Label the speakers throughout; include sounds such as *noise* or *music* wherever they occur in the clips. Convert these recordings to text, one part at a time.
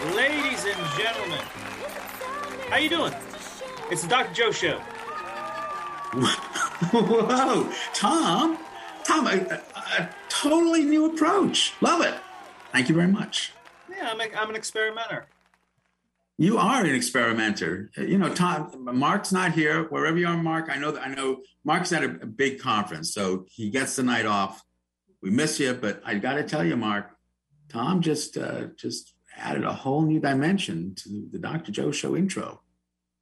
Speaker 1: Ladies and gentlemen, how you doing? It's the Dr. Joe Show. *laughs*
Speaker 2: Whoa, Tom, Tom, a, a, totally new approach. Love it. Thank you very much.
Speaker 1: Yeah, I'm, a, I'm an experimenter.
Speaker 2: You are an experimenter. You know, Tom. Mark's not here. Wherever you are, Mark. I know that. I know Mark's at a, a big conference, so he gets the night off. We miss you, but I got to tell you, Mark. Tom just uh, just added a whole new dimension to the Dr. Joe Show intro.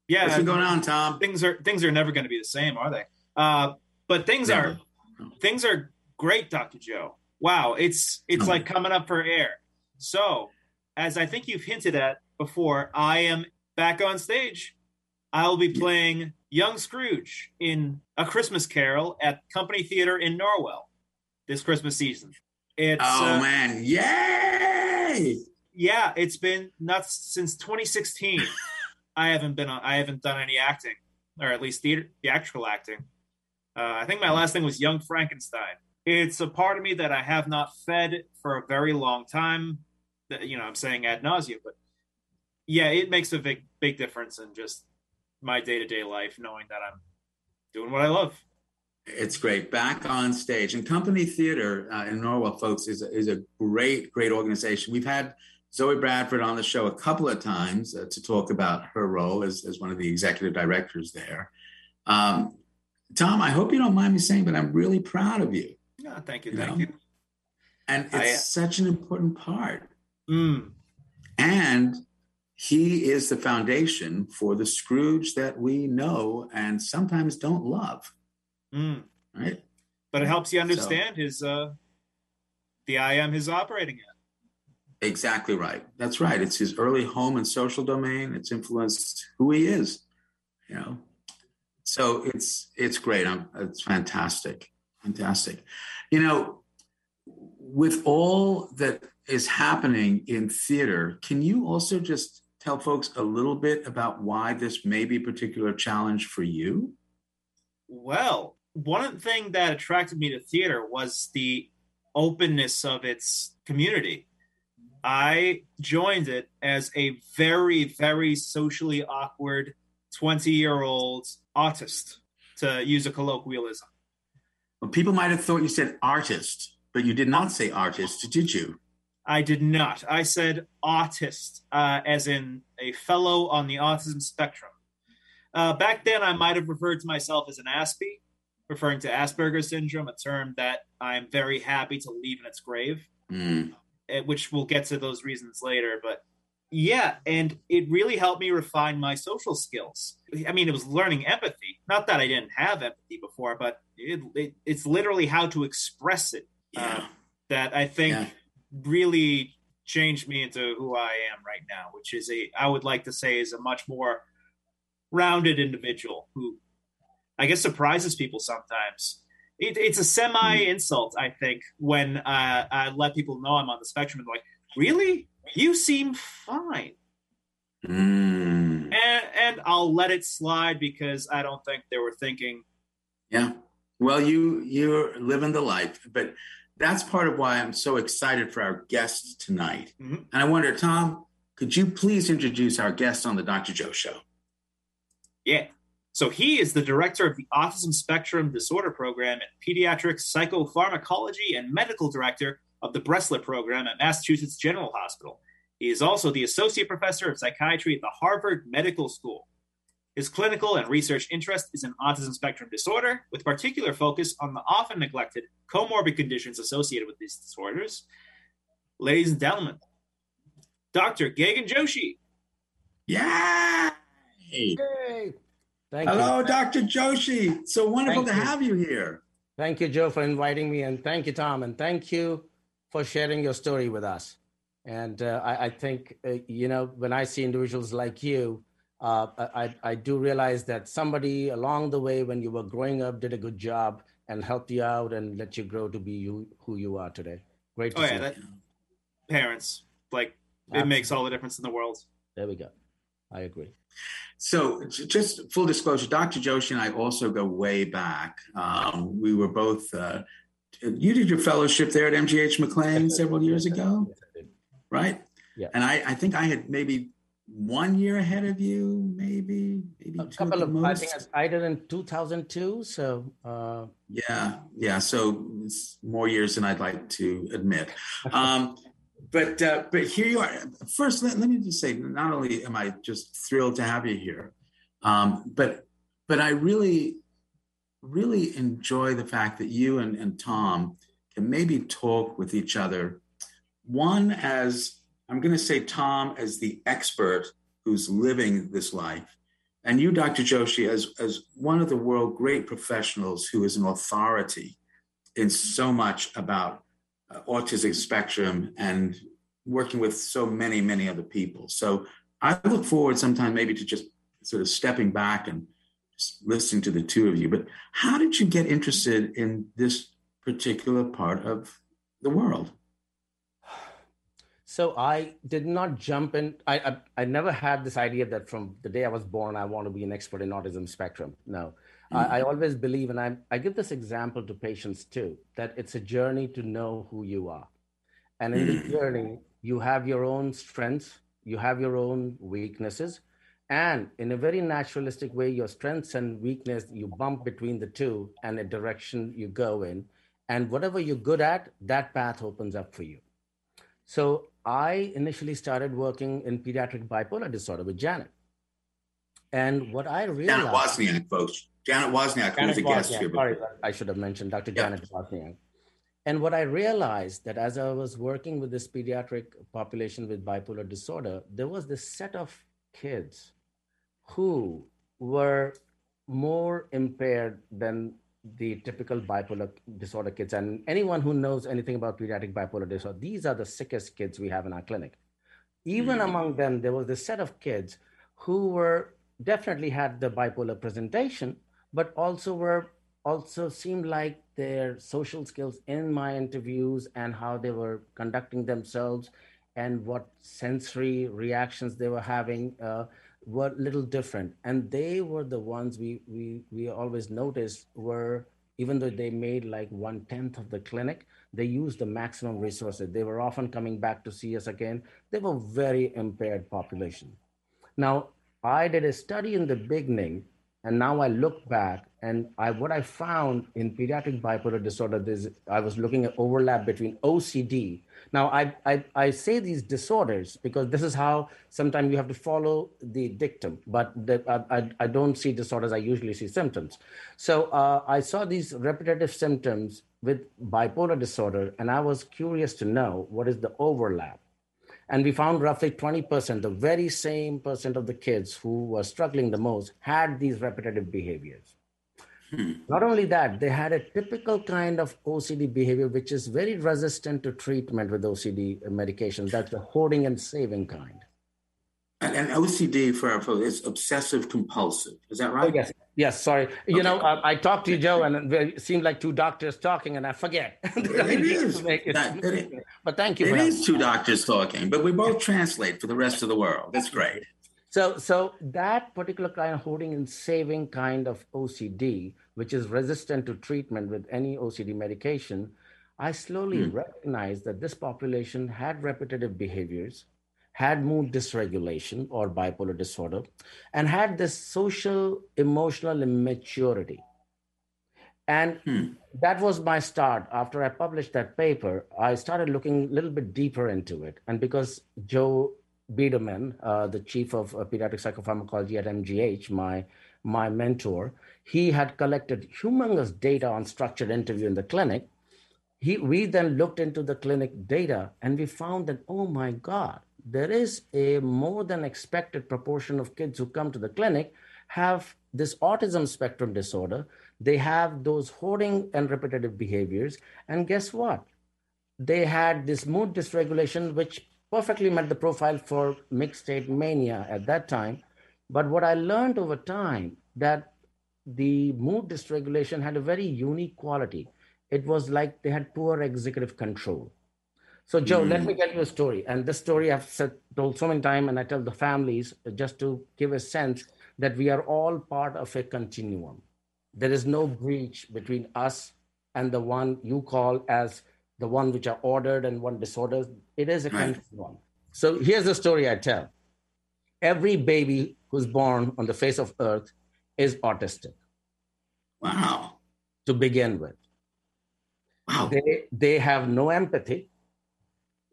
Speaker 1: Yeah,
Speaker 2: what's been going on, Tom?
Speaker 1: Things are things are never going to be the same, are they? Uh, but things never. are no. things are great, Dr. Joe. Wow, it's it's oh. like coming up for air. So, as I think you've hinted at before, I am back on stage. I'll be playing Young Scrooge in A Christmas Carol at Company Theater in Norwell this Christmas season.
Speaker 2: It's, oh uh, man, yay!
Speaker 1: Yeah, it's been nuts since 2016. *laughs* I haven't been on. I haven't done any acting, or at least theater, theatrical acting. Uh, I think my last thing was Young Frankenstein. It's a part of me that I have not fed for a very long time. That you know, I'm saying ad nauseum, but yeah, it makes a big big difference in just my day to day life, knowing that I'm doing what I love.
Speaker 2: It's great. Back on stage and Company Theater uh, in Norwell, folks, is a, is a great, great organization. We've had Zoe Bradford on the show a couple of times uh, to talk about her role as, as one of the executive directors there. Um, Tom, I hope you don't mind me saying, but I'm really proud of you.
Speaker 1: No, thank you. you thank know? you.
Speaker 2: And it's I, such an important part.
Speaker 1: Mm.
Speaker 2: And he is the foundation for the Scrooge that we know and sometimes don't love.
Speaker 1: Mm.
Speaker 2: Right.
Speaker 1: But it helps you understand so, his uh the I am his operating at.
Speaker 2: Exactly right. That's right. It's his early home and social domain. It's influenced who he is. You know. So it's it's great. I'm, it's fantastic. Fantastic. You know, with all that is happening in theater, can you also just tell folks a little bit about why this may be a particular challenge for you?
Speaker 1: Well, one thing that attracted me to theater was the openness of its community. I joined it as a very, very socially awkward 20 year old autist, to use a colloquialism.
Speaker 2: Well, people might have thought you said artist, but you did not say artist, did you?
Speaker 1: I did not. I said autist, uh, as in a fellow on the autism spectrum. Uh, back then, I might have referred to myself as an Aspie, referring to Asperger's syndrome, a term that I'm very happy to leave in its grave,
Speaker 2: mm.
Speaker 1: Which we'll get to those reasons later. But yeah, and it really helped me refine my social skills. I mean, it was learning empathy. Not that I didn't have empathy before, but it, it, it's literally how to express it yeah. uh, that I think. Yeah really changed me into who I am right now, which is a I would like to say is a much more rounded individual who I guess surprises people sometimes. It, it's a semi insult, I think, when uh, I let people know I'm on the spectrum and like, really, you seem fine,
Speaker 2: mm.
Speaker 1: and and I'll let it slide because I don't think they were thinking.
Speaker 2: Yeah, well, you you're living the life, but that's part of why I'm so excited for our guest tonight.
Speaker 1: Mm-hmm.
Speaker 2: And I wonder, Tom, could you please introduce our guest on the Dr. Joe Show?
Speaker 1: Yeah. So he is the director of the Autism Spectrum Disorder Program at Pediatric Psychopharmacology and medical director of the Bressler Program at Massachusetts General Hospital. He is also the associate professor of psychiatry at the Harvard Medical School. His clinical and research interest is in autism spectrum disorder, with particular focus on the often neglected comorbid conditions associated with these disorders. Ladies and gentlemen, Dr. Gagan Joshi.
Speaker 2: Yeah.
Speaker 3: Hey.
Speaker 2: Thank Hello, you. Dr. Joshi. So wonderful thank to you. have you here.
Speaker 3: Thank you, Joe, for inviting me. And thank you, Tom. And thank you for sharing your story with us. And uh, I, I, think, uh, you know, when I see individuals like you, uh, I, I do realize that somebody along the way when you were growing up did a good job and helped you out and let you grow to be you, who you are today. Great.
Speaker 1: oh, yeah. That, parents, like, Absolutely. it makes all the difference in the world.
Speaker 3: There we go. I agree.
Speaker 2: So, just full disclosure, Dr. Joshi and I also go way back. Um, we were both, uh, you did your fellowship there at MGH McLean several years ago, right?
Speaker 3: Yeah.
Speaker 2: And I, I think I had maybe one year ahead of you, maybe, maybe
Speaker 3: a couple of. Most. I think I did in 2002. So. Uh,
Speaker 2: yeah, yeah. So it's more years than I'd like to admit. *laughs* Um, but uh, but here you are. First, let, let, me just say, not only am I just thrilled to have you here, um, but but I really really enjoy the fact that you and, and Tom can maybe talk with each other. One as I'm going to say Tom as the expert who's living this life, and you, Dr. Joshi, as as one of the world great professionals who is an authority in so much about Uh, autistic spectrum and working with so many, many other people. So I look forward sometime maybe to just sort of stepping back and listening to the two of you. But how did you get interested in this particular part of the world?
Speaker 3: So I did not jump in. I, I, I never had this idea that from the day I was born I want to be an expert in autism spectrum. No, mm-hmm. I, always believe, and I, I give this example to patients too, that it's a journey to know who you are. And in the mm-hmm. journey, you have your own strengths, you have your own weaknesses. And in a very naturalistic way, your strengths and weakness, you bump between the two and a direction you go in. And whatever you're good at, that path opens up for you. So I initially started working in pediatric bipolar disorder with Janet. And what I realized.
Speaker 2: Janet Wozniak, folks. Janet Wozniak, Janet who's a guest here.
Speaker 3: Sorry, I should have mentioned Dr. Janet Wozniak. And what I realized that as I was working with this pediatric population with bipolar disorder, there was this set of kids who were more impaired than the typical bipolar disorder kids. And anyone who knows anything about pediatric bipolar disorder, these are the sickest kids we have in our clinic. Even mm-hmm. among them, there was this set of kids who were definitely had the bipolar presentation, but also were also seemed like their social skills in my interviews and how they were conducting themselves and what sensory reactions they were having uh, were little different. And they were the ones we we we always noticed were even though they made like one tenth of the clinic they used the maximum resources. They were often coming back to see us again. They were very impaired population. Now I did a study in the beginning, and now I look back, and I what I found in pediatric bipolar disorder is I was looking at overlap between OCD. Now I, I I say these disorders because this is how sometimes you have to follow the dictum, but the, I, I, don't see disorders. I usually see symptoms. So uh, I saw these repetitive symptoms with bipolar disorder, and I was curious to know what is the overlap. And we found roughly 20%, the very same percent of the kids who were struggling the most had these repetitive behaviors. Hmm. Not only that, they had a typical kind of OCD behavior, which is very resistant to treatment with OCD medication. That's the hoarding and saving kind.
Speaker 2: And, OCD for folks is obsessive compulsive. Is that right?
Speaker 3: Oh, yes. Yes. Sorry. Okay. You know, I, I talked to you, Joe, and it seemed like two doctors talking, and I forget. *laughs*
Speaker 2: it is. It, it,
Speaker 3: but thank you.
Speaker 2: It is two doctors talking, but we both translate for the rest of the world. That's great.
Speaker 3: So, so that particular kind of hoarding and saving kind of OCD, which is resistant to treatment with any OCD medication, I slowly hmm. recognized that this population had repetitive behaviors had mood dysregulation or bipolar disorder, and had this social emotional immaturity. And hmm. that was my start. After I published that paper, I started looking a little bit deeper into it. And because Joe Biederman, uh, the chief of uh, pediatric psychopharmacology at MGH, my, my mentor, he had collected humongous data on structured interview in the clinic. He, we then looked into the clinic data and we found that, oh my God, there is a more than expected proportion of kids who come to the clinic have this autism spectrum disorder. They have those hoarding and repetitive behaviors. And guess what? They had this mood dysregulation, which perfectly met the profile for mixed state mania at that time. But what I learned over time that the mood dysregulation had a very unique quality. It was like they had poor executive control. So, Joe, mm. let me tell you a story. And this story I've said, told so many times, and I tell the families just to give a sense that we are all part of a continuum. There is no breach between us and the one you call as the one which are ordered and one disordered. It is a continuum. So here's the story I tell. Every baby who's born on the face of earth is autistic.
Speaker 2: Wow.
Speaker 3: To begin with.
Speaker 2: Wow.
Speaker 3: They, they have no empathy,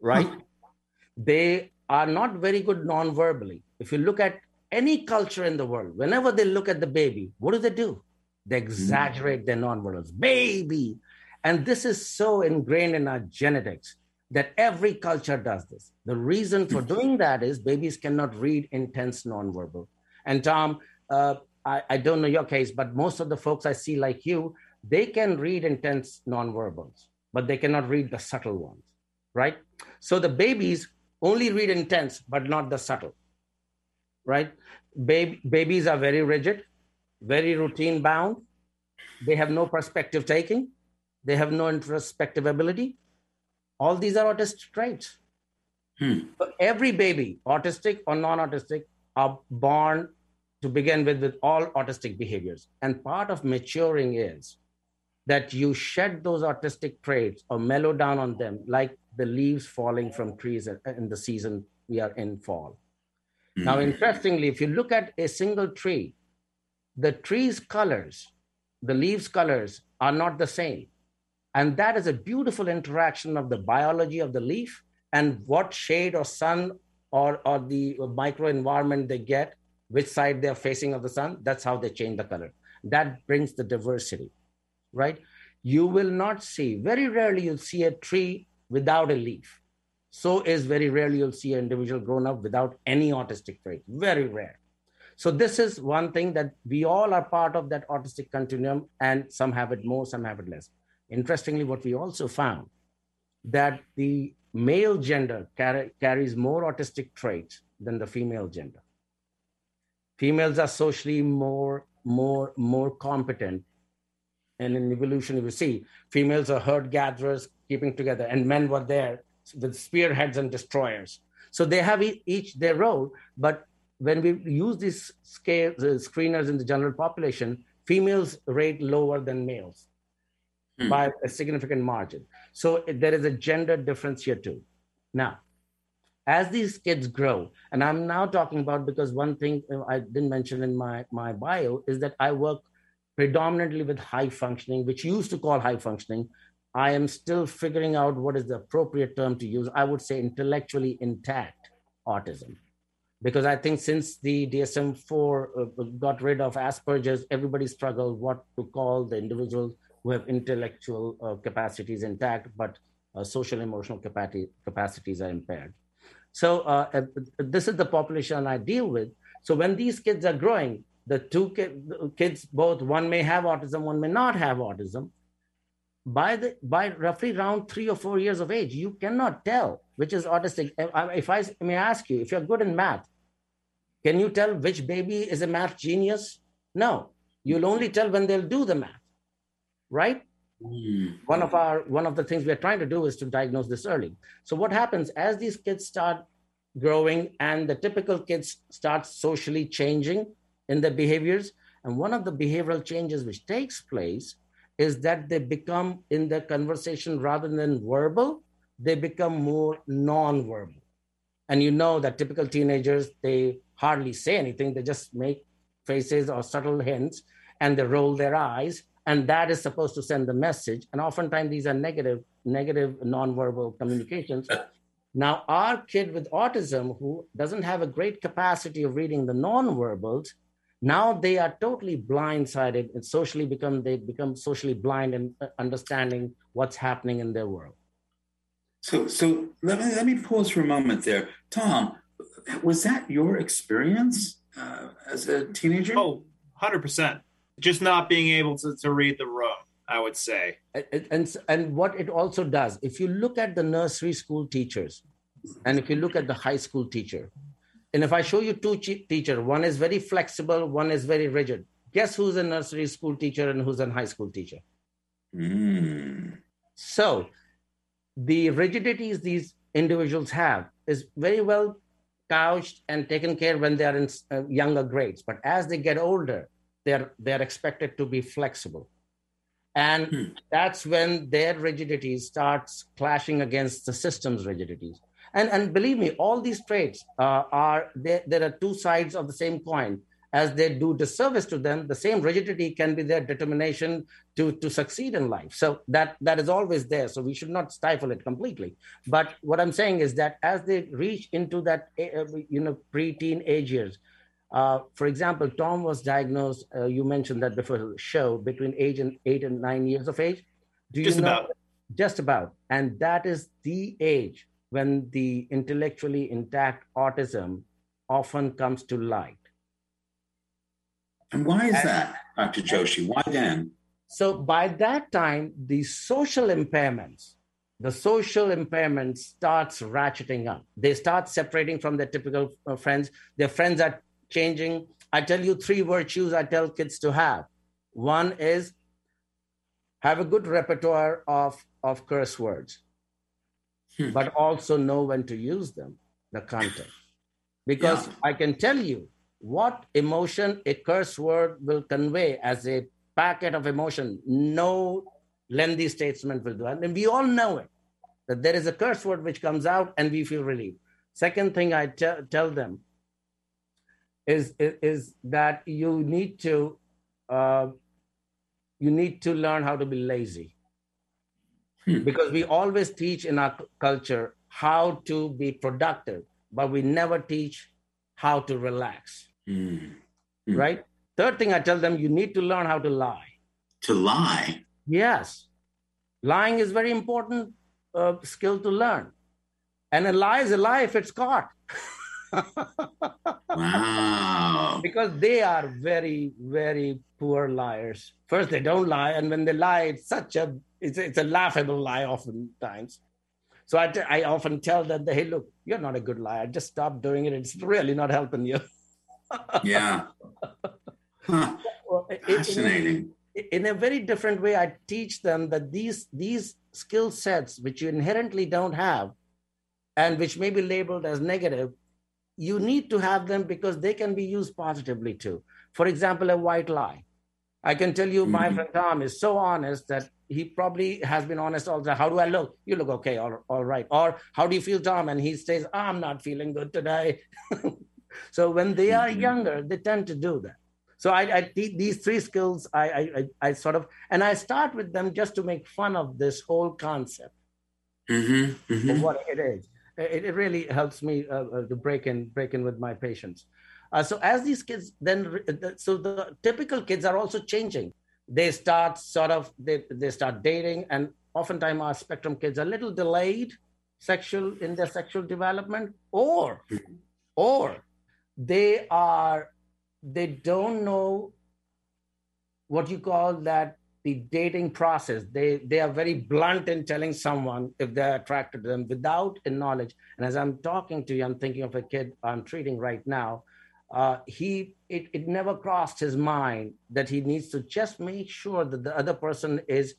Speaker 3: right? *laughs* They are not very good non-verbally. If you look at any culture in the world, whenever they look at the baby, what do they do? They exaggerate mm. their nonverbals. Baby. And this is so ingrained in our genetics that every culture does this. The reason for *laughs* doing that is babies cannot read intense nonverbal. And Tom, uh, I, I don't know your case, but most of the folks I see like you, they can read intense non-verbals, but they cannot read the subtle ones, right? So the babies only read intense, but not the subtle, right? Baby, babies are very rigid, very routine bound. They have no perspective taking. They have no introspective ability. All these are autistic traits. Hmm. So every baby, autistic or non autistic, are born to begin with with all autistic behaviors. And part of maturing is that you shed those autistic traits or mellow down on them like the leaves falling from trees in the season we are in fall. Mm-hmm. Now, interestingly, if you look at a single tree, the tree's colors, the leaves' colors are not the same. And that is a beautiful interaction of the biology of the leaf and what shade or sun or, or the microenvironment they get which side they're facing of the sun, that's how they change the color. That brings the diversity, right? You will not see, very rarely you'll see a tree without a leaf. So is very rarely you'll see an individual grown up without any autistic trait. Very rare. So this is one thing that we all are part of that autistic continuum, and some have it more, some have it less. Interestingly, what we also found that the male gender car- carries more autistic traits than the female gender females are socially more more more competent and in evolution. You see females are herd gatherers keeping together and men were there with spearheads and destroyers. So they have each their role but when we use these scale the screeners in the general population females rate lower than males hmm. by a significant margin. So there is a gender difference here too. Now as these kids grow and i'm now talking about because one thing i didn't mention in my my bio is that i work predominantly with high functioning which used to call high functioning i am still figuring out what is the appropriate term to use. I would say intellectually intact autism. Because i think since the dsm-4 uh, got rid of asperger's everybody struggled what to call the individuals who have intellectual uh, capacities intact but uh, social emotional capacities are impaired. So uh, uh, this is the population I deal with. So when these kids are growing, the two kids, both one may have autism, one may not have autism. By the by, roughly around three or four years of age, you cannot tell which is autistic. If I may ask you, if you're good in math, can you tell which baby is a math genius? No, you'll only tell when they'll do the math, right? Mm. One of our one of the things we're trying to do is to diagnose this early. So what happens as these kids start growing and the typical kids start socially changing in their behaviors, and one of the behavioral changes which takes place is that they become in the conversation rather than verbal, they become more non-verbal. And you know that typical teenagers, they hardly say anything, they just make faces or subtle hints and they roll their eyes. And that is supposed to send the message. And oftentimes these are negative negative nonverbal communications. *laughs* Now our kid with autism who doesn't have a great capacity of reading the nonverbals now they are totally blindsided and socially become they become socially blind and understanding what's happening in their world.
Speaker 2: So so let me let me pause for a moment there. Tom was that your experience uh, as a teenager?
Speaker 1: Oh 100% just not being able to, to read the room i would say.
Speaker 3: And, and and what it also does if you look at the nursery school teachers and if you look at the high school teacher, and if I show you two teacher, one is very flexible, one is very rigid. Guess who's a nursery school teacher and who's a high school teacher?
Speaker 2: Mm.
Speaker 3: So the rigidities these individuals have is very well couched and taken care when they are in uh, younger grades. But as they get older, they're they're expected to be flexible, and hmm. that's when their rigidity starts clashing against the system's rigidities. And and believe me, all these traits uh, are there. There are two sides of the same coin as they do disservice to them, the same rigidity can be their determination to, to succeed in life. So that, that is always there. So we should not stifle it completely. But what I'm saying is that as they reach into that, you know, pre-teen age years, uh, for example, Tom was diagnosed, uh, you mentioned that before the show, between age and eight and nine years of age.
Speaker 1: Do you just know? About.
Speaker 3: Just about. And that is the age when the intellectually intact autism often comes to light
Speaker 2: and why is that, Dr. Joshi? Why then?
Speaker 3: So by that time, the social impairments, the social impairment starts ratcheting up. They start separating from their typical uh, friends. Their friends are changing. I tell you three virtues I tell kids to have. One is have a good repertoire of, of curse words, hmm. but also know when to use them, the content. Because yeah. I can tell you, what emotion a curse word will convey as a packet of emotion, no lengthy statement will do. And we all know it, that there is a curse word which comes out and we feel relieved. Second thing I te- tell them is, is, is, that you need to uh, you need to learn how to be lazy. Hmm. Because we always teach in our culture how to be productive, but we never teach how to relax. Mm. Mm. Right? Third thing I tell them, you need to learn how to lie.
Speaker 2: To lie?
Speaker 3: Yes. Lying is very important uh, skill to learn. And a lie is a lie if it's caught. *laughs*
Speaker 2: wow.
Speaker 3: Because they are very, very poor liars. First, they don't lie, and when they lie, it's such a it's, it's a laughable lie oftentimes. So I, t- I often tell them, hey, look, you're not a good liar. Just stop doing it. It's really not helping you *laughs*
Speaker 2: yeah. Huh. Well, Fascinating.
Speaker 3: In, in a very different way, I teach them that these these skill sets, which you inherently don't have, and which may be labeled as negative, you need to have them because they can be used positively too. For example, a white lie. I can tell you, mm-hmm. my friend Tom is so honest that he probably has been honest all the time. How do I look? You look okay, all, all right. Or how do you feel, Tom? And he says, I'm not feeling good today. *laughs* So when they are mm-hmm. younger, they tend to do that. So I, I these three skills, I, I, I sort of, and I start with them just to make fun of this whole concept
Speaker 2: mm-hmm, mm-hmm.
Speaker 3: of what it is. It, it really helps me uh, uh, to break in, break in with my patients. Uh, so as these kids then, so the typical kids are also changing. They start sort of, they, they start dating, and oftentimes our spectrum kids are a little delayed sexual in their sexual development, or, or they are they don't know what you call that the dating process. They they are very blunt in telling someone if they're attracted to them without a knowledge. And as i'm talking to you i'm thinking of a kid i'm treating right now uh, he it, it never crossed his mind that he needs to just make sure that the other person is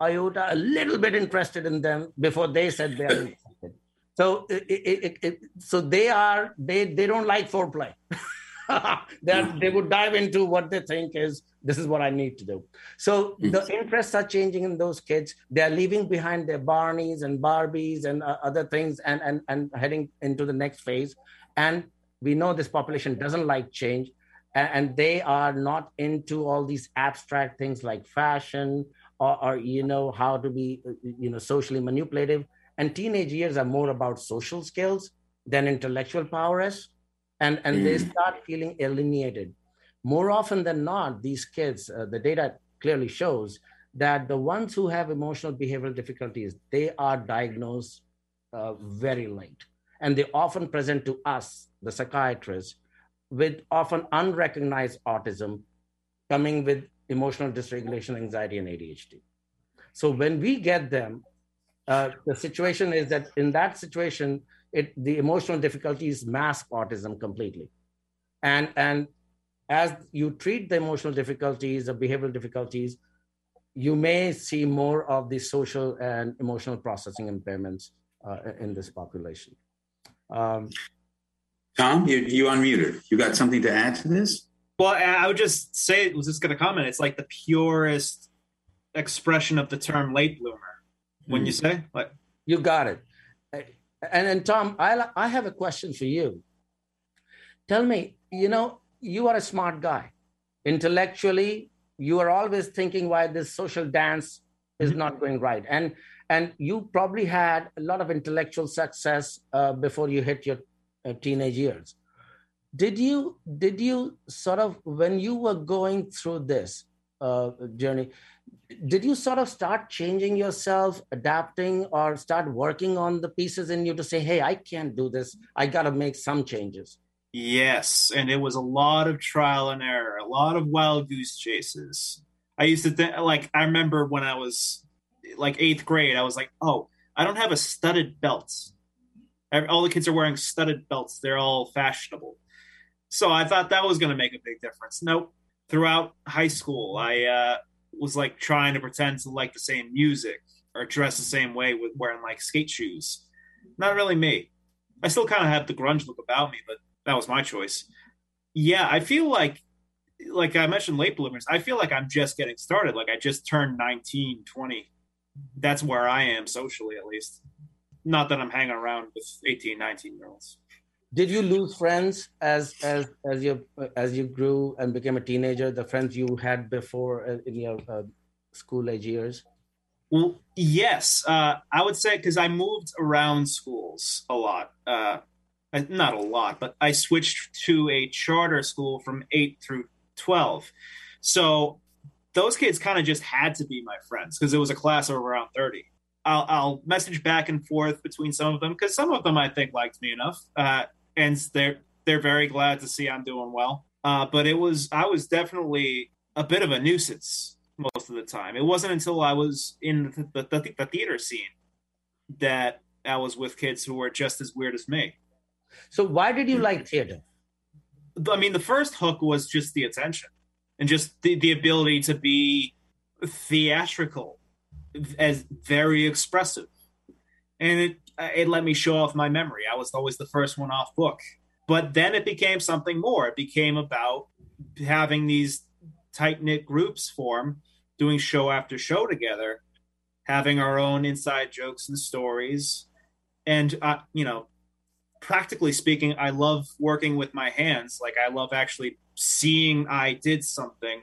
Speaker 3: iota a little bit interested in them before they said they're interested *coughs* so it, it, it, so they are they they don't like foreplay. *laughs* they, are, they would dive into what they think is this is what I need to do. So the mm-hmm. interests are changing in those kids. They are leaving behind their Barneys and Barbies and uh, other things and and and heading into the next phase. And we know this population doesn't like change, and, and they are not into all these abstract things like fashion or, or you know how to be you know socially manipulative and teenage years are more about social skills than intellectual prowess. And, and mm. they start feeling alienated. More often than not, these kids, uh, the data clearly shows that the ones who have emotional behavioral difficulties, they are diagnosed uh, very late. And they often present to us, the psychiatrists, with often unrecognized autism coming with emotional dysregulation, anxiety, and ADHD. So when we get them uh, the situation is that in that situation, it the emotional difficulties mask autism completely, and and as you treat the emotional difficulties, the behavioral difficulties, you may see more of the social and emotional processing impairments uh, in this population. Um,
Speaker 2: Tom, you, you unmuted. You got something to add to this?
Speaker 1: Well, I would just say, it was just going to comment. It's like the purest expression of the term late bloomer. When you hmm. say, like,
Speaker 3: you got it. And then, Tom, I I have a question for you. Tell me, you know, you are a smart guy. Intellectually, you are always thinking why this social dance is mm-hmm. not going right, and and you probably had a lot of intellectual success uh, before you hit your uh, teenage years. Did you did you sort of when you were going through this uh, journey did you sort of start changing yourself adapting or start working on the pieces in you to say hey i can't do this. I got to make some changes
Speaker 1: yes and it was a lot of trial and error a lot of wild goose chases. I used to think like i remember when i was like eighth grade i was like oh i don't have a studded belt all the kids are wearing studded belts they're all fashionable so I thought that was going to make a big difference. Nope. Throughout high school, I uh, was like trying to pretend to like the same music or dress the same way with wearing like skate shoes. Not really me. I still kind of had the grunge look about me, but that was my choice. Yeah, I feel like like I mentioned late bloomers, I feel like I'm just getting started. Like I just turned 19, 20. That's where I am socially at least. Not that I'm hanging around with 18, 19 year olds.
Speaker 3: Did you lose friends as as as you as you grew and became a teenager the friends you had before uh, in your uh, school age years?
Speaker 1: Well yes uh, i would say because i moved around schools a lot uh, not a lot but i switched to a charter school from 8 through 12 so those kids kind of just had to be my friends because it was a class of around 30 I'll, I'll, message back and forth between some of them because some of them I think liked me enough. Uh, and they're they're very glad to see I'm doing well. Uh, but it was I was definitely a bit of a nuisance most of the time. It wasn't until I was in the, the, the theater scene that I was with kids who were just as weird as me.
Speaker 3: So why did you like theater?
Speaker 1: I mean, the first hook was just the attention and just the, the ability to be theatrical, as very expressive. And it it let me show off my memory. I was always the first one off book. But then it became something more. It became about having these tight knit groups form, doing show after show together, having our own inside jokes and stories. And, uh, you know, practically speaking, I love working with my hands. Like, I love actually seeing I did something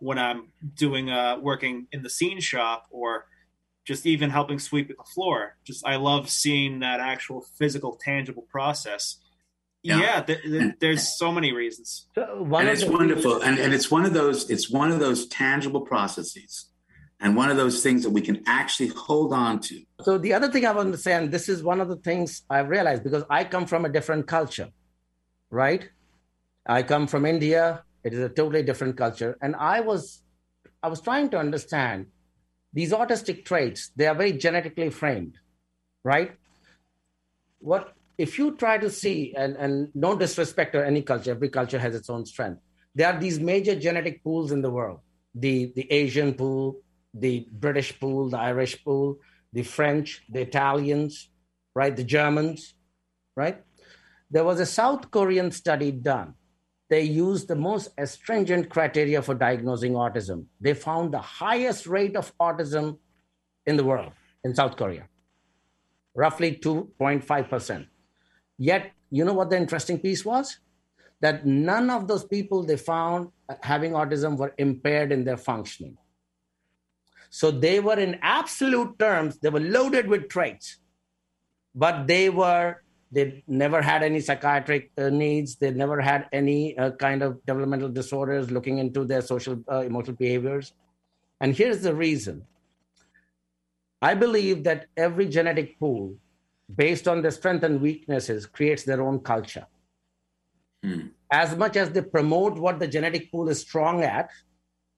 Speaker 1: when I'm doing uh, working in the scene shop or just even helping sweep the floor. Just I love seeing that actual physical, tangible process. Yeah, yeah th- th- there's so many reasons.
Speaker 2: and it's wonderful, and, and it's one of those it's one of those tangible processes, and one of those things that we can actually hold on to.
Speaker 3: So the other thing I want to say, and this is one of the things I've realized because I come from a different culture, right? I come from India. It is a totally different culture, and I was I was trying to understand these autistic traits. They are very genetically framed right? What if you try to see and, and no disrespect to any culture every culture has its own strength. There are these major genetic pools in the world. The the asian pool the british pool the irish pool the french the italians right? The germans right? There was a south korean study done they used the most stringent criteria for diagnosing autism. They found the highest rate of autism in the world in South Korea, roughly 2.5%. Yet, you know what the interesting piece was? That none of those people they found having autism were impaired in their functioning. So they were, in absolute terms, they were loaded with traits, but they were they never had any psychiatric uh, needs. They never had any uh, kind of developmental disorders looking into their social uh, emotional behaviors. And here's the reason. I believe that every genetic pool, based on their strengths and weaknesses, creates their own culture. Hmm. As much as they promote what the genetic pool is strong at,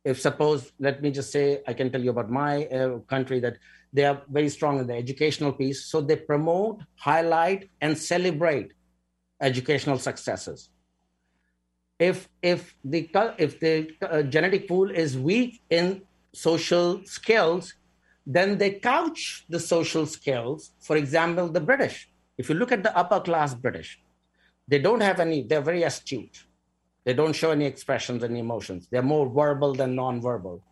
Speaker 3: if suppose, let me just say, I can tell you about my uh, country that They are very strong in the educational piece. So they promote, highlight, and celebrate educational successes. If if the if the uh, genetic pool is weak in social skills, then they couch the social skills. For example, the British. If you look at the upper class British, they don't have any. They're very astute. They don't show any expressions and emotions. They're more verbal than non-verbal.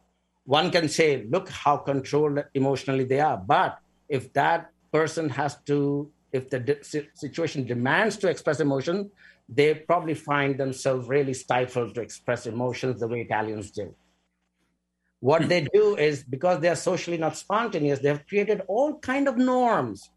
Speaker 3: One can say, look how controlled emotionally they are. But if that person has to, if the situation demands to express emotion, they probably find themselves really stifled to express emotions the way Italians do. What they do is because they are socially not spontaneous, they have created all kind of norms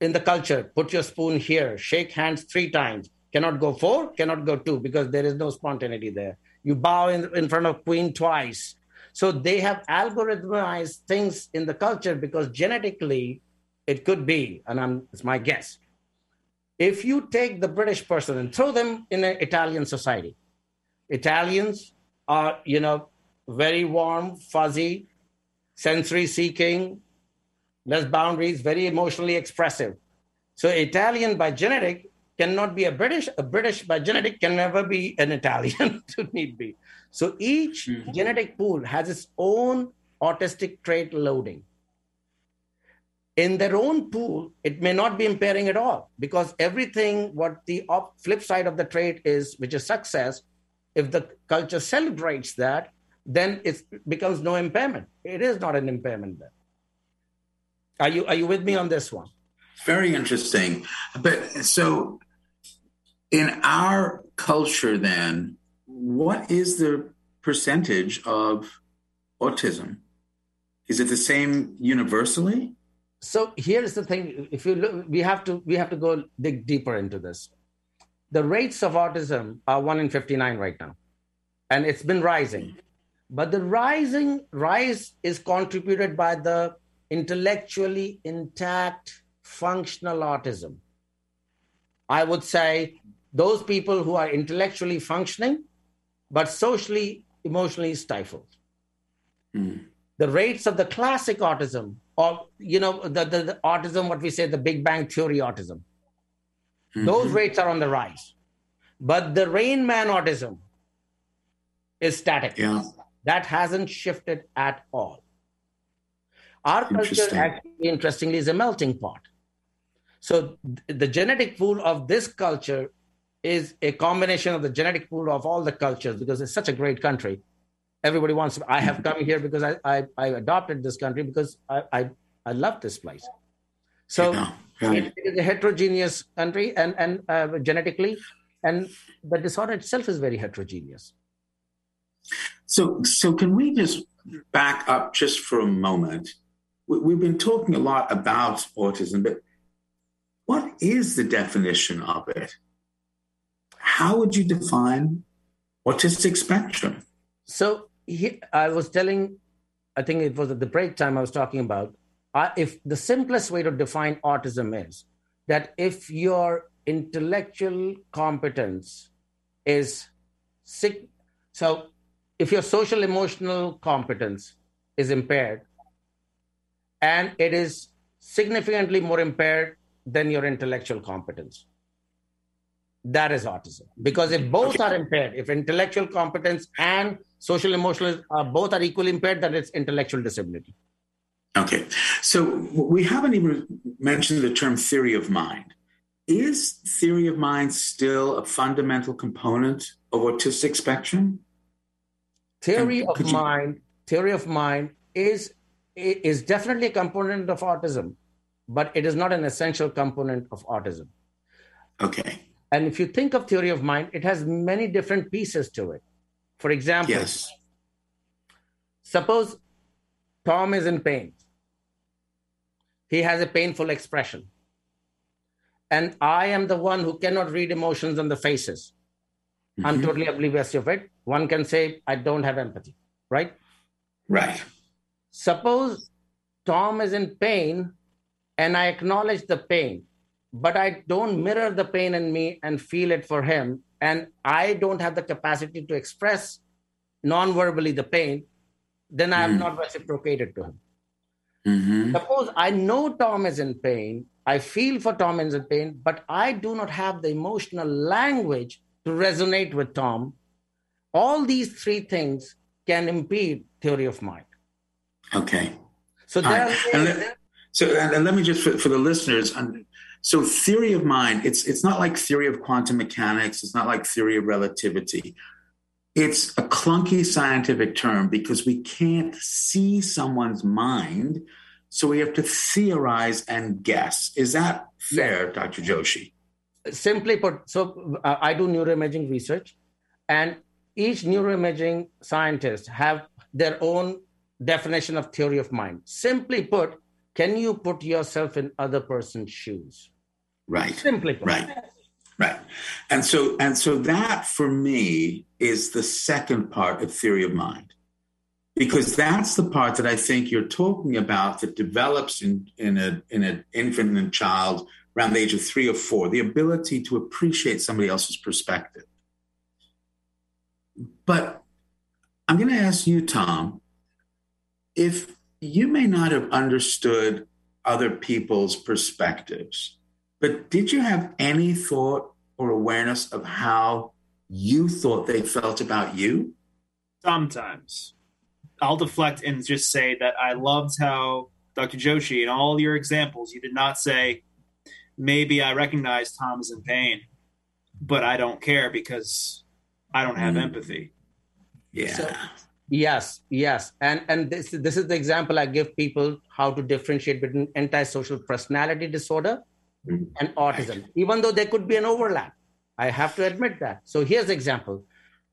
Speaker 3: in the culture. Put your spoon here, shake hands three times, cannot go four, cannot go two, because there is no spontaneity there. You bow in, in front of queen twice. So they have algorithmized things in the culture because genetically it could be, and I'm, it's my guess. If you take the British person and throw them in an Italian society, Italians are, you know, very warm, fuzzy, sensory seeking, less boundaries, very emotionally expressive. So Italian by genetic cannot be a British. A British by genetic can never be an Italian *laughs* to need be. So each mm-hmm. genetic pool has its own autistic trait loading. In their own pool, it may not be impairing at all because everything what the op- flip side of the trait is, which is success, if the culture celebrates that, then it becomes no impairment. It is not an impairment then. Are you are you with me on this one?
Speaker 2: Very interesting. But so in our culture then, what is the percentage of autism? Is it the same universally?
Speaker 3: So here's the thing: if you look, we have to we have to go dig deeper into this. The rates of autism are one in fifty nine right now, and it's been rising. But the rising rise is contributed by the intellectually intact functional autism. I would say those people who are intellectually functioning, but socially, emotionally stifled. Mm. The rates of the classic autism, or you know, the, the, the, autism, what we say, the Big Bang Theory autism, mm-hmm. those rates are on the rise. But the Rain Man autism is static.
Speaker 2: Yeah.
Speaker 3: That hasn't shifted at all. Our culture, actually, interestingly, is a melting pot. So the genetic pool of this culture is a combination of the genetic pool of all the cultures because it's such a great country. Everybody wants. To, I have come here because I, I, I adopted this country because I, I, I love this place. So yeah, yeah. It, it is a heterogeneous country and and uh, genetically, and the disorder itself is very heterogeneous.
Speaker 2: So so can we just back up just for a moment? We've been talking a lot about autism, but what is the definition of it? How would you define autistic spectrum?
Speaker 3: So he, I was telling, I think it was at the break time I was talking about. Uh, if the simplest way to define autism is that if your intellectual competence is sick, so if your social emotional competence is impaired and it is significantly more impaired than your intellectual competence. That is autism. Because if both okay. are impaired, if intellectual competence and social emotional are both are equally impaired, then it's intellectual disability.
Speaker 2: Okay. So we haven't even mentioned the term theory of mind. Is theory of mind still a fundamental component of autistic spectrum?
Speaker 3: Theory of mind, theory of mind is is definitely a component of autism but it is not an essential component of autism.
Speaker 2: Okay.
Speaker 3: And if you think of theory of mind, it has many different pieces to it. For example,
Speaker 2: yes.
Speaker 3: suppose Tom is in pain. He has a painful expression. And I am the one who cannot read emotions on the faces. Mm-hmm. I'm totally oblivious of it. One can say, I don't have empathy, right?
Speaker 2: Right.
Speaker 3: Suppose Tom is in pain and I acknowledge the pain, but I don't mirror the pain in me and feel it for him, and I don't have the capacity to express non-verbally the pain, then I am mm. not reciprocated to him. Mm-hmm. Suppose I know Tom is in pain, I feel for Tom is in pain, but I do not have the emotional language to resonate with Tom. All these three things can impede theory of mind.
Speaker 2: Okay.
Speaker 3: So there, right.
Speaker 2: and let, so and let me just for, for the listeners. So theory of mind, it's it's not like theory of quantum mechanics. It's not like theory of relativity. It's a clunky scientific term because we can't see someone's mind. So we have to theorize and guess. Is that fair. Dr. Joshi?
Speaker 3: Simply put, so uh, I do neuroimaging research, and each neuroimaging scientist have their own definition of theory of mind. Simply put, can you put yourself in other person's shoes?
Speaker 2: Right.
Speaker 3: Simply.
Speaker 2: Right. Right. And so and so that for me is the second part of theory of mind. Because that's the part that I think you're talking about that develops in, in a in an infant and child around the age of three or four, the ability to appreciate somebody else's perspective. But I'm going to ask you, Tom, if you may not have understood other people's perspectives, but did you have any thought or awareness of how you thought they felt about you?
Speaker 1: Sometimes. I'll deflect and just say that I loved how Dr. Joshi, in all your examples, you did not say, maybe I recognize Tom is in pain, but I don't care because I don't have mm. empathy.
Speaker 2: Yeah. So,
Speaker 3: yes, yes. And and this this is the example I give people how to differentiate between antisocial personality disorder mm-hmm. and autism, even though there could be an overlap. I have to admit that. So here's an example.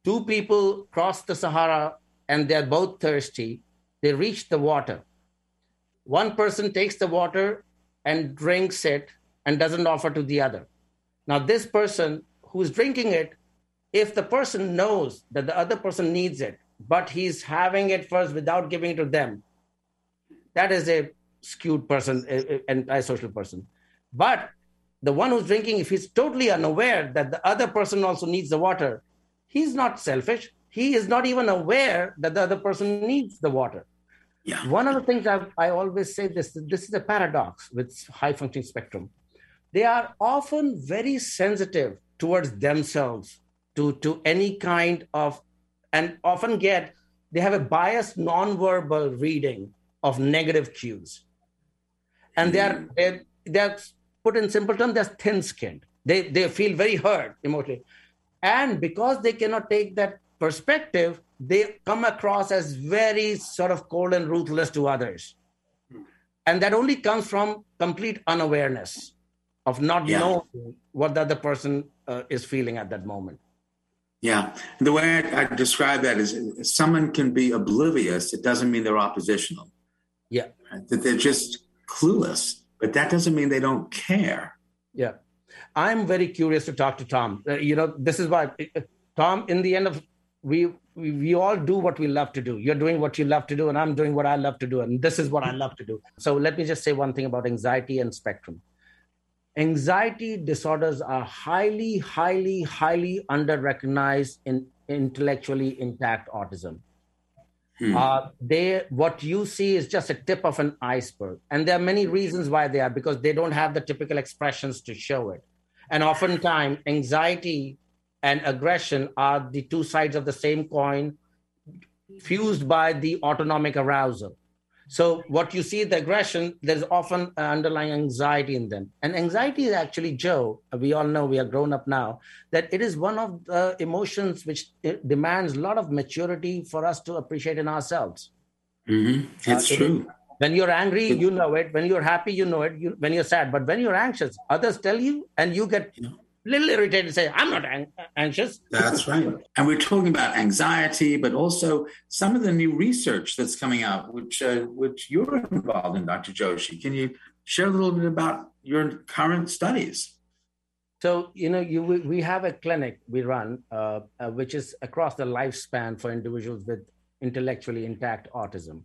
Speaker 3: Two people cross the Sahara and they're both thirsty. They reach the water. One person takes the water and drinks it and doesn't offer to the other. Now, this person who's drinking it, if the person knows that the other person needs it, but he's having it first without giving it to them, that is a skewed person, an antisocial person. But the one who's drinking, if he's totally unaware that the other person also needs the water, he's not selfish. He is not even aware that the other person needs the water.
Speaker 2: Yeah.
Speaker 3: One of the things I, I always say this this is a paradox with high functioning spectrum. They are often very sensitive towards themselves to, to any kind of, and often get, they have a biased nonverbal reading of negative cues. And they are, hmm. they're, they're put in simple terms, they're thin skinned. They, they feel very hurt emotionally. And because they cannot take that perspective, they come across as very sort of cold and ruthless to others. And that only comes from complete unawareness of not yeah. knowing what the other person uh, is feeling at that moment.
Speaker 2: Yeah. The way I, I describe that is someone can be oblivious. It doesn't mean they're oppositional.
Speaker 3: Yeah.
Speaker 2: Right? That they're just clueless but that doesn't mean they don't care.
Speaker 3: Yeah. I'm very curious to talk to Tom. Uh, you know, this is why uh, Tom, in the end of we, we we all do what we love to do. You're doing what you love to do, and I'm doing what I love to do, and this is what I love to do. So let me just say one thing about anxiety and spectrum. Anxiety disorders are highly, highly, highly under recognized in intellectually intact autism. Hmm. Uh, they what you see is just a tip of an iceberg, and there are many reasons why they are because they don't have the typical expressions to show it, and oftentimes anxiety and aggression are the two sides of the same coin, fused by the autonomic arousal. So what you see the aggression, there's often underlying anxiety in them. And anxiety is actually, Joe, we all know we are grown up now, that it is one of the emotions which demands a lot of maturity for us to appreciate in ourselves.
Speaker 2: Mm-hmm. It's uh, true.
Speaker 3: when you're angry, you know it. When you're happy, you know it. You, when you're sad, but when you're anxious, others tell you, and you get little irritated and say, I'm not ang- anxious.
Speaker 2: That's right. And we're talking about anxiety, but also some of the new research that's coming out, which uh, which you're involved in, Dr. Joshi. Can you share a little bit about your current studies?
Speaker 3: So, you know, you, we have a clinic we run, uh, uh, which is across the lifespan for individuals with intellectually intact autism.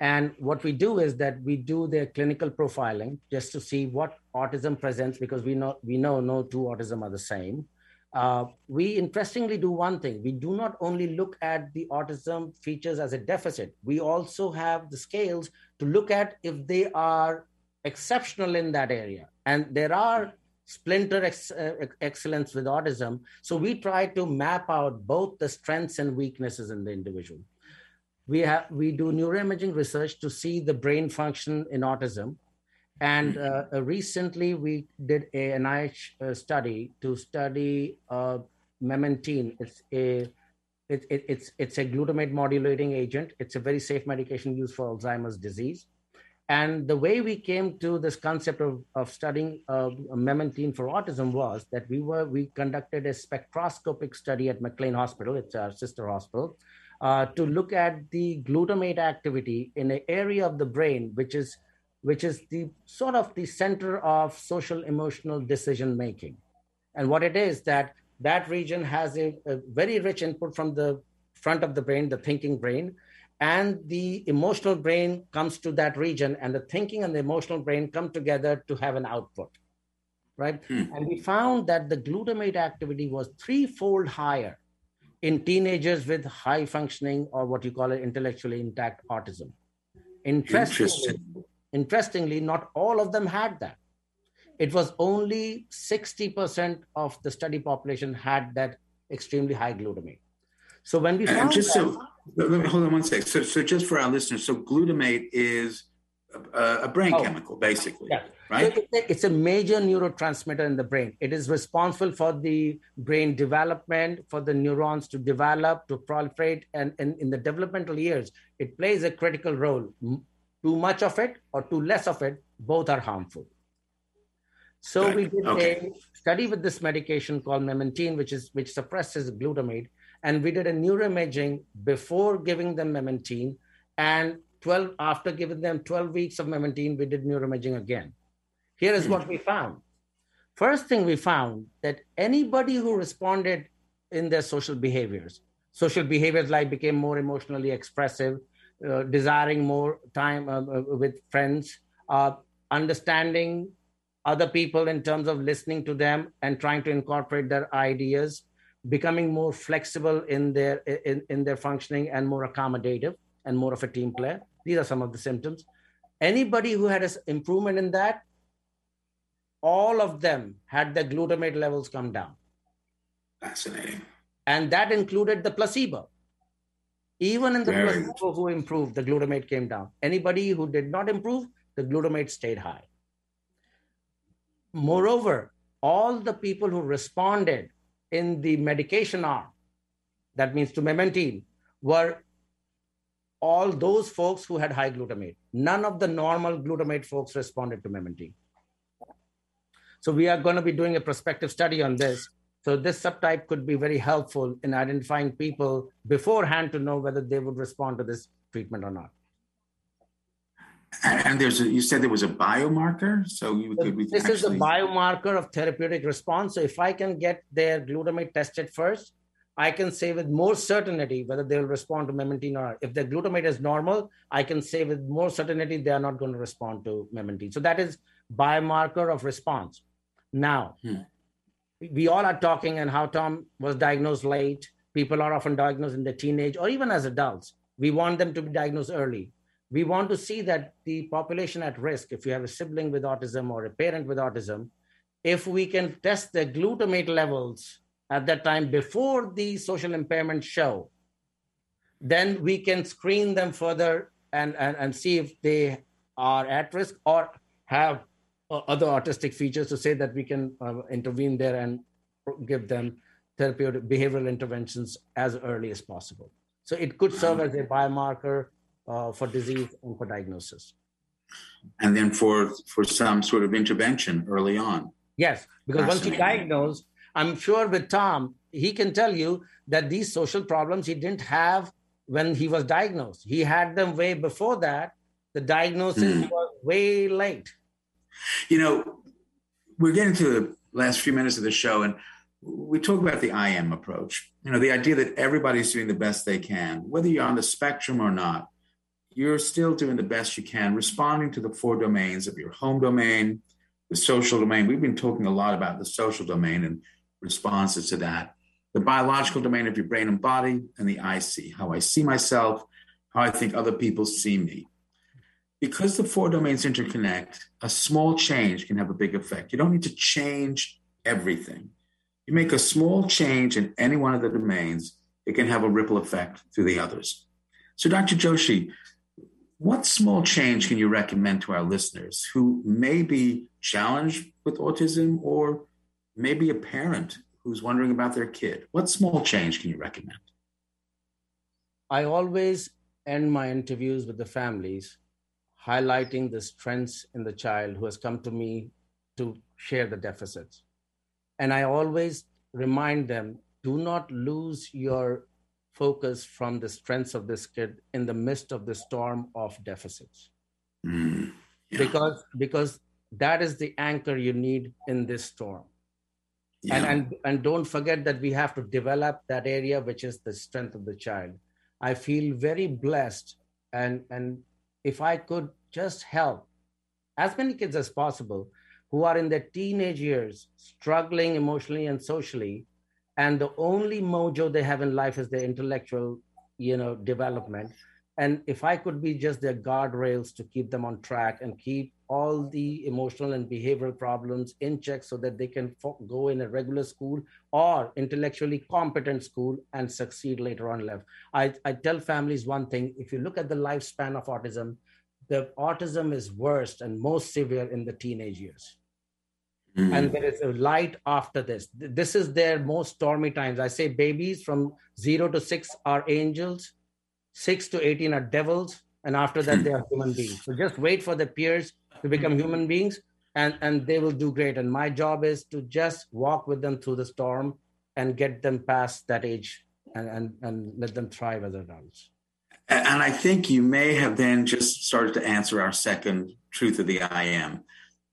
Speaker 3: And what we do is that we do their clinical profiling just to see what autism presents because we know we know no two autism are the same. uh, we interestingly do one thing. We do not only look at the autism features as a deficit, we also have the scales to look at if they are exceptional in that area. And there are splinter ex- uh, excellence with autism. So we try to map out both the strengths and weaknesses in the individual. We have we do neuroimaging research to see the brain function in autism and uh, uh, recently, we did a NIH uh, study to study uh, memantine. It's a it, it, it's it's a glutamate modulating agent. It's a very safe medication used for Alzheimer's disease. And the way we came to this concept of, of studying uh, memantine for autism was that we were we conducted a spectroscopic study at McLean Hospital. It's our sister hospital. Uh, to look at the glutamate activity in an area of the brain which is which is the sort of the center of social emotional decision making. And what it is that that region has a, a, very rich input from the front of the brain, the thinking brain, and the emotional brain comes to that region, and the thinking and the emotional brain come together to have an output, right? Hmm. And we found that the glutamate activity was threefold higher in teenagers with high functioning or what you call it intellectually intact autism. Interestingly, Interestingly, not all of them had that. It was only 60% of the study population had that extremely high glutamate. So when we found
Speaker 2: just
Speaker 3: that,
Speaker 2: so hold on one sec. So, so just for our listeners, so glutamate is a, a brain oh, chemical, basically, yeah. Right?
Speaker 3: It's a major neurotransmitter in the brain. It is responsible for the brain development, for the neurons to develop, to proliferate, and, and in the developmental years, it plays a critical role too much of it or too less of it, both are harmful. So right. we did okay. a study with this medication called memantine, which is which suppresses glutamate, and we did a neuroimaging before giving them memantine, and 12 after giving them 12 weeks of memantine, we did neuroimaging again. Here is what we found. First thing we found that anybody who responded in their social behaviors, social behaviors like became more emotionally expressive, uh, desiring more time uh, uh, with friends, uh, understanding other people in terms of listening to them and trying to incorporate their ideas, becoming more flexible in their in, in their functioning and more accommodative and more of a team player. These are some of the symptoms. Anybody who had an improvement in that, all of them had their glutamate levels come down.
Speaker 2: Fascinating.
Speaker 3: And that included the placebo. Even in the Very placebo who improved, the glutamate came down. Anybody who did not improve, the glutamate stayed high. Moreover, all the people who responded in the medication arm, that means to memantine, were all those folks who had high glutamate. None of the normal glutamate folks responded to memantine. So we are going to be doing a prospective study on this so this subtype could be very helpful in identifying people beforehand to know whether they would respond to this treatment or not.
Speaker 2: And there's a, you said there was a biomarker, so you could.
Speaker 3: This actually... is a biomarker of therapeutic response. So if I can get their glutamate tested first, I can say with more certainty whether they'll respond to memantine or not. If their glutamate is normal, I can say with more certainty they are not going to respond to memantine. So that is biomarker of response. Now, hmm we all are talking and how Tom was diagnosed late. People are often diagnosed in their teenage or even as adults. We want them to be diagnosed early. We want to see that the population at risk, if you have a sibling with autism or a parent with autism, if we can test their glutamate levels at that time before the social impairments show, then we can screen them further and, and, and see if they are at risk or have other autistic features to say that we can uh, intervene there and give them therapeutic behavioral interventions as early as possible. So it could serve as a biomarker uh, for disease and for diagnosis.
Speaker 2: And then for for some sort of intervention early on.
Speaker 3: Yes, because once you diagnose, I'm sure with Tom, he can tell you that these social problems he didn't have when he was diagnosed. He had them way before that. The diagnosis mm. was way late.
Speaker 2: You know, we're getting to the last few minutes of the show, and we talk about the I am approach. You know, the idea that everybody's doing the best they can, whether you're on the spectrum or not, you're still doing the best you can, responding to the four domains of your home domain, the social domain. We've been talking a lot about the social domain, and responses to that the biological domain of your brain and body, and the I see, how I see myself, how I think other people see me. Because the four domains interconnect, a small change can have a big effect. You don't need to change everything. You make a small change in any one of the domains, it can have a ripple effect through the others. So, Dr. Joshi, what small change can you recommend to our listeners who may be challenged with autism or maybe a parent who's wondering about their kid? What small change can you recommend?
Speaker 3: I always end my interviews with the families highlighting the strengths in the child who has come to me to share the deficits. And I always remind them do not lose your focus from the strengths of this kid in the midst of the storm of deficits. Mm, yeah. Because because that is the anchor you need in this storm yeah. and, and and don't forget that we have to develop that area which is the strength of the child i feel very blessed and and if i could just help as many kids as possible who are in their teenage years struggling emotionally and socially and the only mojo they have in life is their intellectual you know development and if i could be just their guardrails to keep them on track and keep all the emotional and behavioral problems in check so that they can fo- go in a regular school or intellectually competent school and succeed later on in life. I, I tell families one thing if you look at the lifespan of autism, the autism is worst and most severe in the teenage years. Mm-hmm. And there is a light after this. This is their most stormy times. I say babies from zero to six are angels, six to 18 are devils, and after that, they are *clears throat* human beings. So just wait for the peers to become mm-hmm. human beings and and they will do great and my job is to just walk with them through the storm and get them past that age and and, and let them thrive as adults
Speaker 2: and i think you may have then just started to answer our second truth of the i am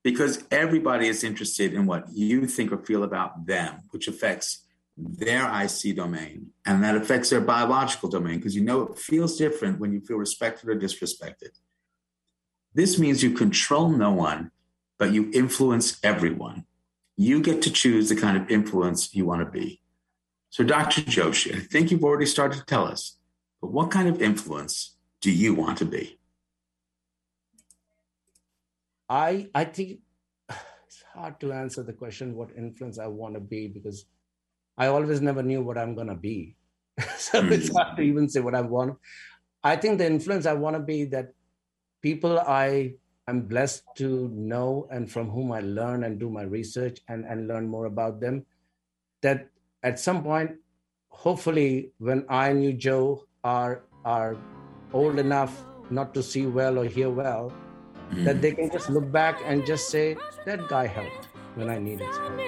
Speaker 2: because everybody is interested in what you think or feel about them which affects their I see domain, and that affects their biological domain because you know it feels different when you feel respected or disrespected. This means you control no one, but you influence everyone. You get to choose the kind of influence you want to be. So, Dr. Joshi, I think you've already started to tell us, but what kind of influence do you want to be?
Speaker 3: I I think *sighs* it's hard to answer the question what influence I want to be because I always never knew what I'm gonna be. *laughs* so mm-hmm. it's hard to even say what I want. I think the influence I want to be that people I am blessed to know and from whom I learn and do my research and, and learn more about them, that at some point, hopefully, when I and you, Joe, are are old enough not to see well or hear well, mm. that they can just look back and just say, that guy helped when I needed help.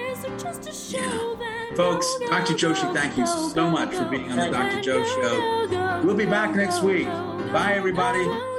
Speaker 2: Yeah. Folks, Dr. Joshi, thank you so much for being on the Dr. Joe Show. We'll be back next week. Bye, everybody.